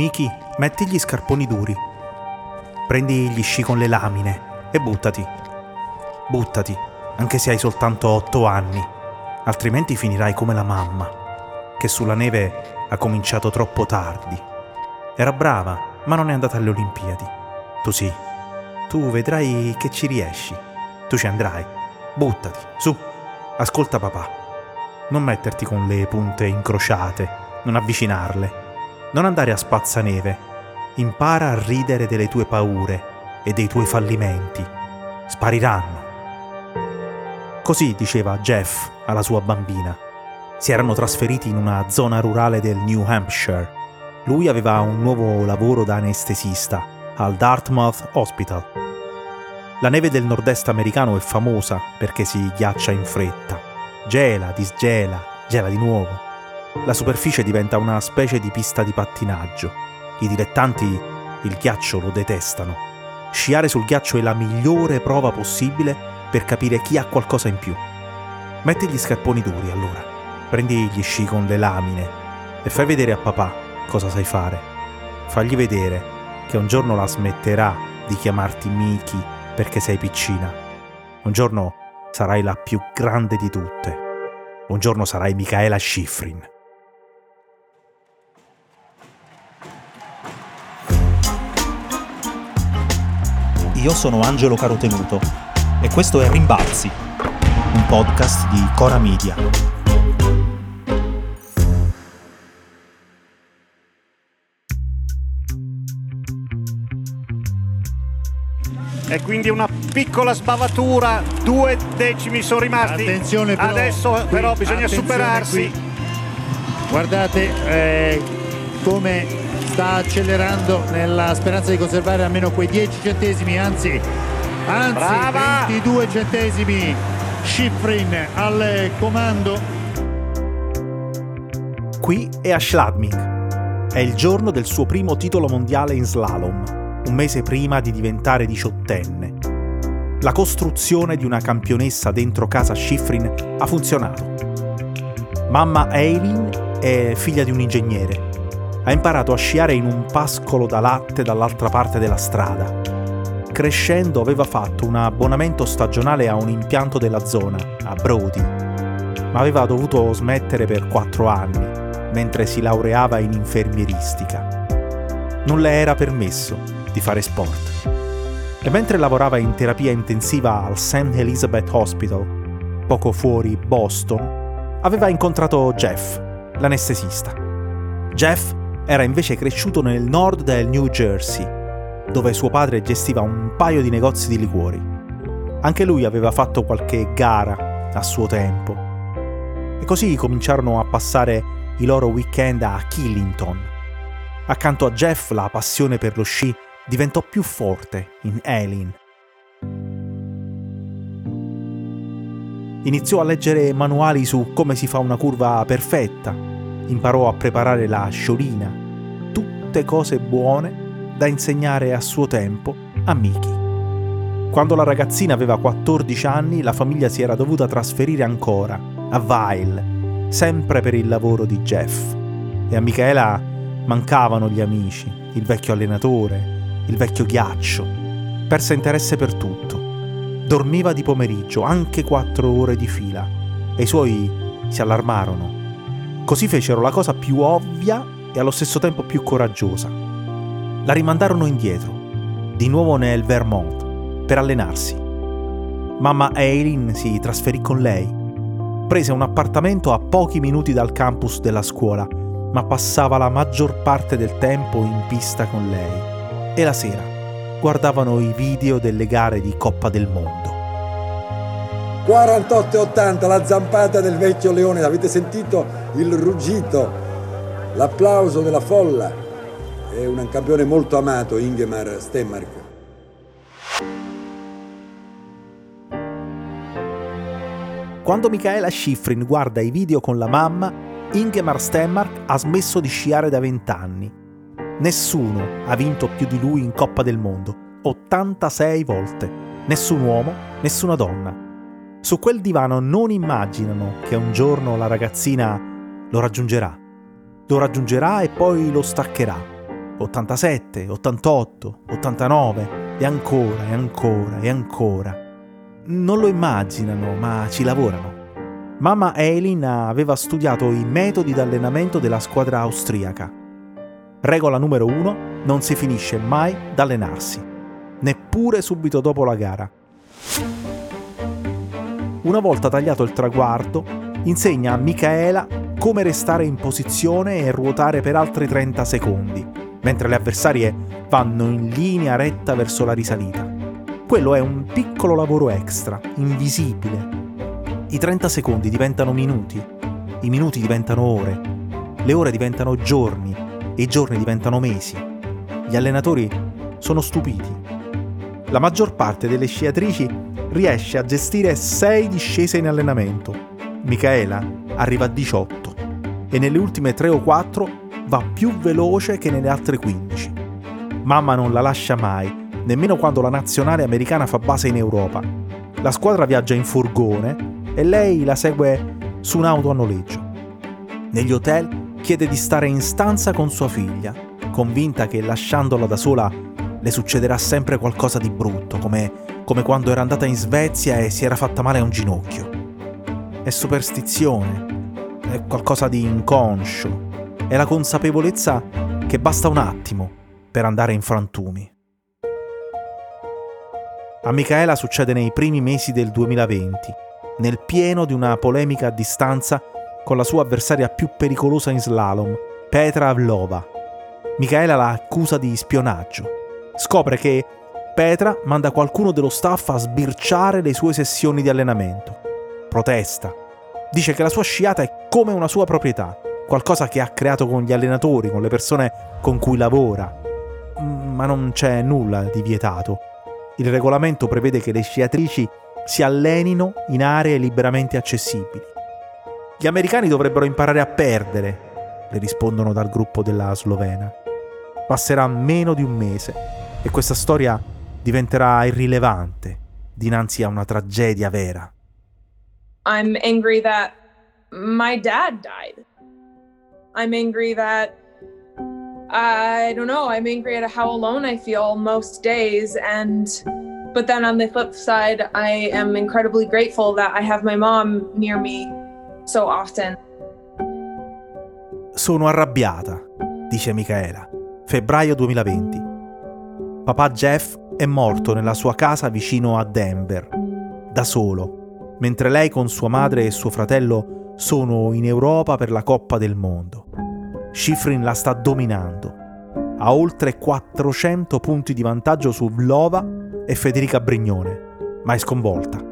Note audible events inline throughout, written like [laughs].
Miki, metti gli scarponi duri. Prendi gli sci con le lamine e buttati. Buttati, anche se hai soltanto otto anni, altrimenti finirai come la mamma, che sulla neve ha cominciato troppo tardi. Era brava, ma non è andata alle Olimpiadi. Tu sì. Tu vedrai che ci riesci. Tu ci andrai. Buttati, su. Ascolta papà. Non metterti con le punte incrociate, non avvicinarle non andare a spazzaneve. Impara a ridere delle tue paure e dei tuoi fallimenti. Spariranno. Così diceva Jeff alla sua bambina. Si erano trasferiti in una zona rurale del New Hampshire. Lui aveva un nuovo lavoro da anestesista al Dartmouth Hospital. La neve del nord-est americano è famosa perché si ghiaccia in fretta. Gela, disgela, gela di nuovo la superficie diventa una specie di pista di pattinaggio. I dilettanti il ghiaccio lo detestano. Sciare sul ghiaccio è la migliore prova possibile per capire chi ha qualcosa in più. Metti gli scarponi duri allora, prendi gli sci con le lamine e fai vedere a papà cosa sai fare. Fagli vedere che un giorno la smetterà di chiamarti Miki perché sei piccina. Un giorno sarai la più grande di tutte. Un giorno sarai Michaela Schifrin. Io sono Angelo Carotenuto e questo è Rimbalzi, un podcast di Cora Media. E quindi una piccola sbavatura, due decimi sono rimasti. Attenzione però, Adesso qui, però bisogna superarsi. Qui. Guardate eh, come sta accelerando nella speranza di conservare almeno quei 10 centesimi, anzi, anzi Brava! 22 centesimi. Schifrin al comando. Qui è a Schladming. È il giorno del suo primo titolo mondiale in slalom, un mese prima di diventare diciottenne. La costruzione di una campionessa dentro casa Schifrin ha funzionato. Mamma Eileen è figlia di un ingegnere ha imparato a sciare in un pascolo da latte dall'altra parte della strada. Crescendo aveva fatto un abbonamento stagionale a un impianto della zona, a Brody, ma aveva dovuto smettere per quattro anni, mentre si laureava in infermieristica. Non le era permesso di fare sport. E mentre lavorava in terapia intensiva al St. Elizabeth Hospital, poco fuori Boston, aveva incontrato Jeff, l'anestesista. Jeff era invece cresciuto nel nord del New Jersey, dove suo padre gestiva un paio di negozi di liquori. Anche lui aveva fatto qualche gara a suo tempo. E così cominciarono a passare i loro weekend a Killington. Accanto a Jeff la passione per lo sci diventò più forte in Eileen. Iniziò a leggere manuali su come si fa una curva perfetta, imparò a preparare la sciolina tutte cose buone da insegnare a suo tempo a Miki. Quando la ragazzina aveva 14 anni, la famiglia si era dovuta trasferire ancora a Vile, sempre per il lavoro di Jeff. E a Michaela mancavano gli amici, il vecchio allenatore, il vecchio ghiaccio. Perse interesse per tutto. Dormiva di pomeriggio, anche quattro ore di fila, e i suoi si allarmarono. Così fecero la cosa più ovvia e allo stesso tempo più coraggiosa. La rimandarono indietro, di nuovo nel Vermont, per allenarsi. Mamma Eileen si trasferì con lei. Prese un appartamento a pochi minuti dal campus della scuola, ma passava la maggior parte del tempo in pista con lei. E la sera guardavano i video delle gare di Coppa del Mondo. 48,80 la zampata del vecchio leone, avete sentito il ruggito? L'applauso della folla è un campione molto amato, Ingemar Stenmark. Quando Michaela Schifrin guarda i video con la mamma, Ingemar Stenmark ha smesso di sciare da vent'anni. Nessuno ha vinto più di lui in Coppa del Mondo, 86 volte. Nessun uomo, nessuna donna. Su quel divano non immaginano che un giorno la ragazzina lo raggiungerà lo raggiungerà e poi lo staccherà. 87, 88, 89 e ancora e ancora e ancora. Non lo immaginano, ma ci lavorano. Mamma Eileen aveva studiato i metodi d'allenamento della squadra austriaca. Regola numero uno, non si finisce mai d'allenarsi, neppure subito dopo la gara. Una volta tagliato il traguardo, insegna a Michaela come restare in posizione e ruotare per altri 30 secondi, mentre le avversarie vanno in linea retta verso la risalita. Quello è un piccolo lavoro extra, invisibile. I 30 secondi diventano minuti, i minuti diventano ore, le ore diventano giorni e i giorni diventano mesi. Gli allenatori sono stupiti. La maggior parte delle sciatrici riesce a gestire 6 discese in allenamento. Michaela arriva a 18 e nelle ultime 3 o 4 va più veloce che nelle altre 15. Mamma non la lascia mai, nemmeno quando la nazionale americana fa base in Europa. La squadra viaggia in furgone e lei la segue su un'auto a noleggio. Negli hotel chiede di stare in stanza con sua figlia, convinta che lasciandola da sola le succederà sempre qualcosa di brutto, come, come quando era andata in Svezia e si era fatta male a un ginocchio. È superstizione, è qualcosa di inconscio, è la consapevolezza che basta un attimo per andare in frantumi. A Michaela succede nei primi mesi del 2020, nel pieno di una polemica a distanza con la sua avversaria più pericolosa in slalom, Petra Avlova. Michaela la accusa di spionaggio. Scopre che Petra manda qualcuno dello staff a sbirciare le sue sessioni di allenamento. Protesta. Dice che la sua sciata è come una sua proprietà, qualcosa che ha creato con gli allenatori, con le persone con cui lavora. Ma non c'è nulla di vietato. Il regolamento prevede che le sciatrici si allenino in aree liberamente accessibili. Gli americani dovrebbero imparare a perdere, le rispondono dal gruppo della Slovena. Passerà meno di un mese e questa storia diventerà irrilevante dinanzi a una tragedia vera. I'm angry that my dad died. I'm angry that I don't know, I'm angry at how alone I feel most days and but then on the flip side, I am incredibly grateful that I have my mom near me so often. Sono arrabbiata, dice Michaela. Febbraio 2020. Papà Jeff è morto nella sua casa vicino a Denver, da solo, mentre lei con sua madre e suo fratello sono in Europa per la Coppa del Mondo. Schifrin la sta dominando. Ha oltre 400 punti di vantaggio su Vlova e Federica Brignone, ma è sconvolta.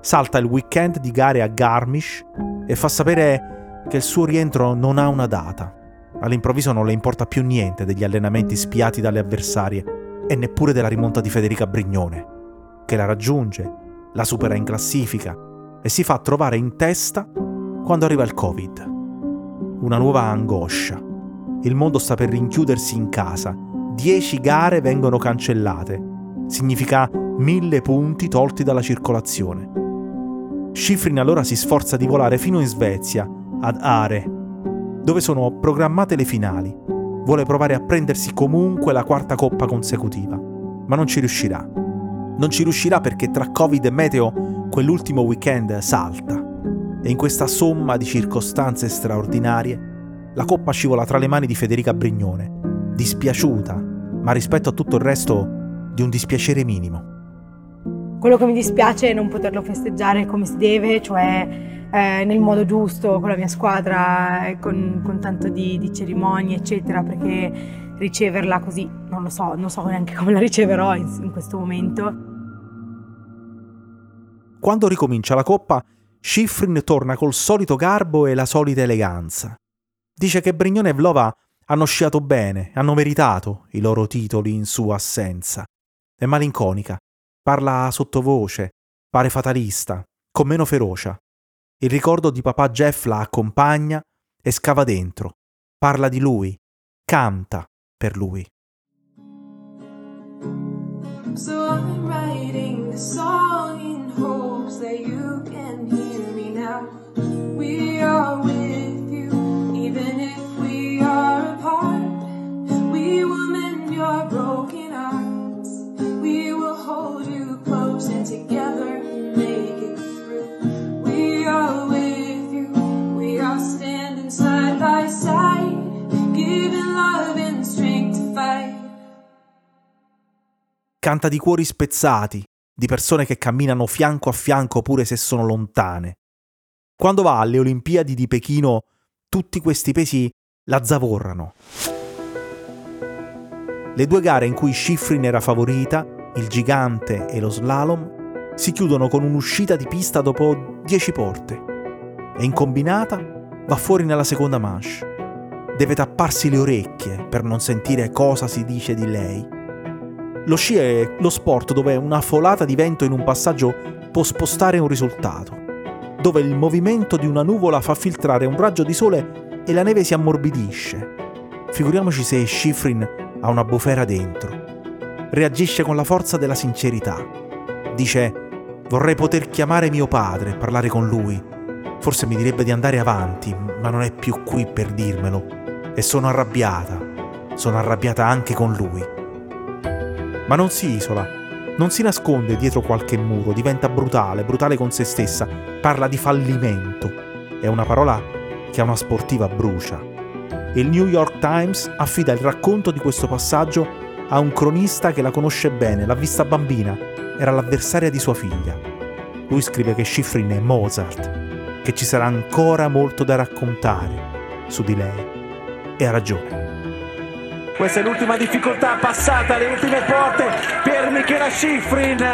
Salta il weekend di gare a Garmisch e fa sapere che il suo rientro non ha una data. All'improvviso non le importa più niente degli allenamenti spiati dalle avversarie e neppure della rimonta di Federica Brignone, che la raggiunge, la supera in classifica e si fa trovare in testa quando arriva il Covid. Una nuova angoscia. Il mondo sta per rinchiudersi in casa. Dieci gare vengono cancellate. Significa mille punti tolti dalla circolazione. Schifrin allora si sforza di volare fino in Svezia, ad Are, dove sono programmate le finali. Vuole provare a prendersi comunque la quarta coppa consecutiva, ma non ci riuscirà. Non ci riuscirà perché tra Covid e meteo quell'ultimo weekend salta e in questa somma di circostanze straordinarie la coppa scivola tra le mani di Federica Brignone, dispiaciuta, ma rispetto a tutto il resto di un dispiacere minimo. Quello che mi dispiace è non poterlo festeggiare come si deve, cioè eh, nel modo giusto, con la mia squadra, eh, con, con tanto di, di, cerimonie, eccetera, perché riceverla così, non lo so, non so neanche [laughs] come la riceverò in, in questo momento. Quando ricomincia la coppa, Schifrin torna col solito garbo e la solita eleganza. Dice che Brignone e Vlova hanno sciato bene, hanno meritato i loro titoli in sua assenza. È malinconica, Parla sottovoce, pare fatalista, con meno ferocia. Il ricordo di papà Jeff la accompagna e scava dentro. Parla di lui, canta per lui. So canta di cuori spezzati, di persone che camminano fianco a fianco pure se sono lontane. Quando va alle Olimpiadi di Pechino, tutti questi pesi la zavorrano. Le due gare in cui Schifrin era favorita, il gigante e lo slalom, si chiudono con un'uscita di pista dopo 10 porte e in combinata va fuori nella seconda manche. Deve tapparsi le orecchie per non sentire cosa si dice di lei. Lo sci è lo sport dove una folata di vento in un passaggio può spostare un risultato, dove il movimento di una nuvola fa filtrare un raggio di sole e la neve si ammorbidisce. Figuriamoci se Schifrin ha una bufera dentro. Reagisce con la forza della sincerità. Dice vorrei poter chiamare mio padre e parlare con lui. Forse mi direbbe di andare avanti, ma non è più qui per dirmelo. E sono arrabbiata. Sono arrabbiata anche con lui. Ma non si isola, non si nasconde dietro qualche muro, diventa brutale, brutale con se stessa, parla di fallimento. È una parola che a una sportiva brucia. Il New York Times affida il racconto di questo passaggio a un cronista che la conosce bene, l'ha vista bambina, era l'avversaria di sua figlia. Lui scrive che Schifrin è Mozart, che ci sarà ancora molto da raccontare su di lei. E ha ragione. Questa è l'ultima difficoltà passata, le ultime porte per Michela Schifrin.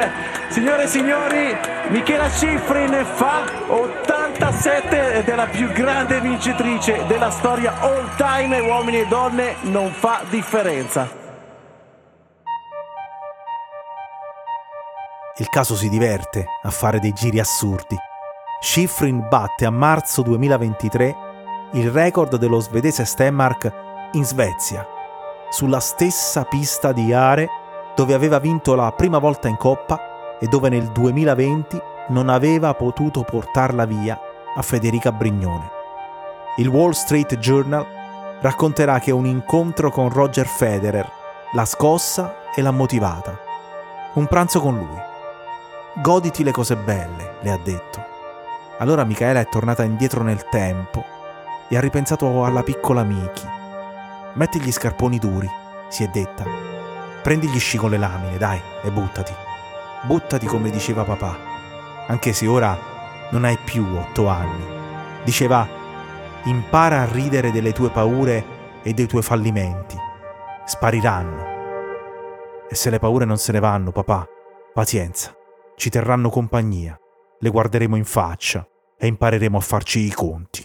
Signore e signori, Michela Schifrin fa 87 ed è la più grande vincitrice della storia all time, uomini e donne, non fa differenza. Il caso si diverte a fare dei giri assurdi. Schifrin batte a marzo 2023 il record dello svedese Stenmark in Svezia, sulla stessa pista di Are dove aveva vinto la prima volta in coppa e dove nel 2020 non aveva potuto portarla via a Federica Brignone. Il Wall Street Journal racconterà che un incontro con Roger Federer l'ha scossa e l'ha motivata. Un pranzo con lui. Goditi le cose belle, le ha detto. Allora Michaela è tornata indietro nel tempo e ha ripensato alla piccola Miki. Metti gli scarponi duri, si è detta. Prendi gli sci con le lamine, dai, e buttati. Buttati come diceva papà, anche se ora non hai più otto anni. Diceva, impara a ridere delle tue paure e dei tuoi fallimenti. Spariranno. E se le paure non se ne vanno, papà, pazienza, ci terranno compagnia le guarderemo in faccia e impareremo a farci i conti.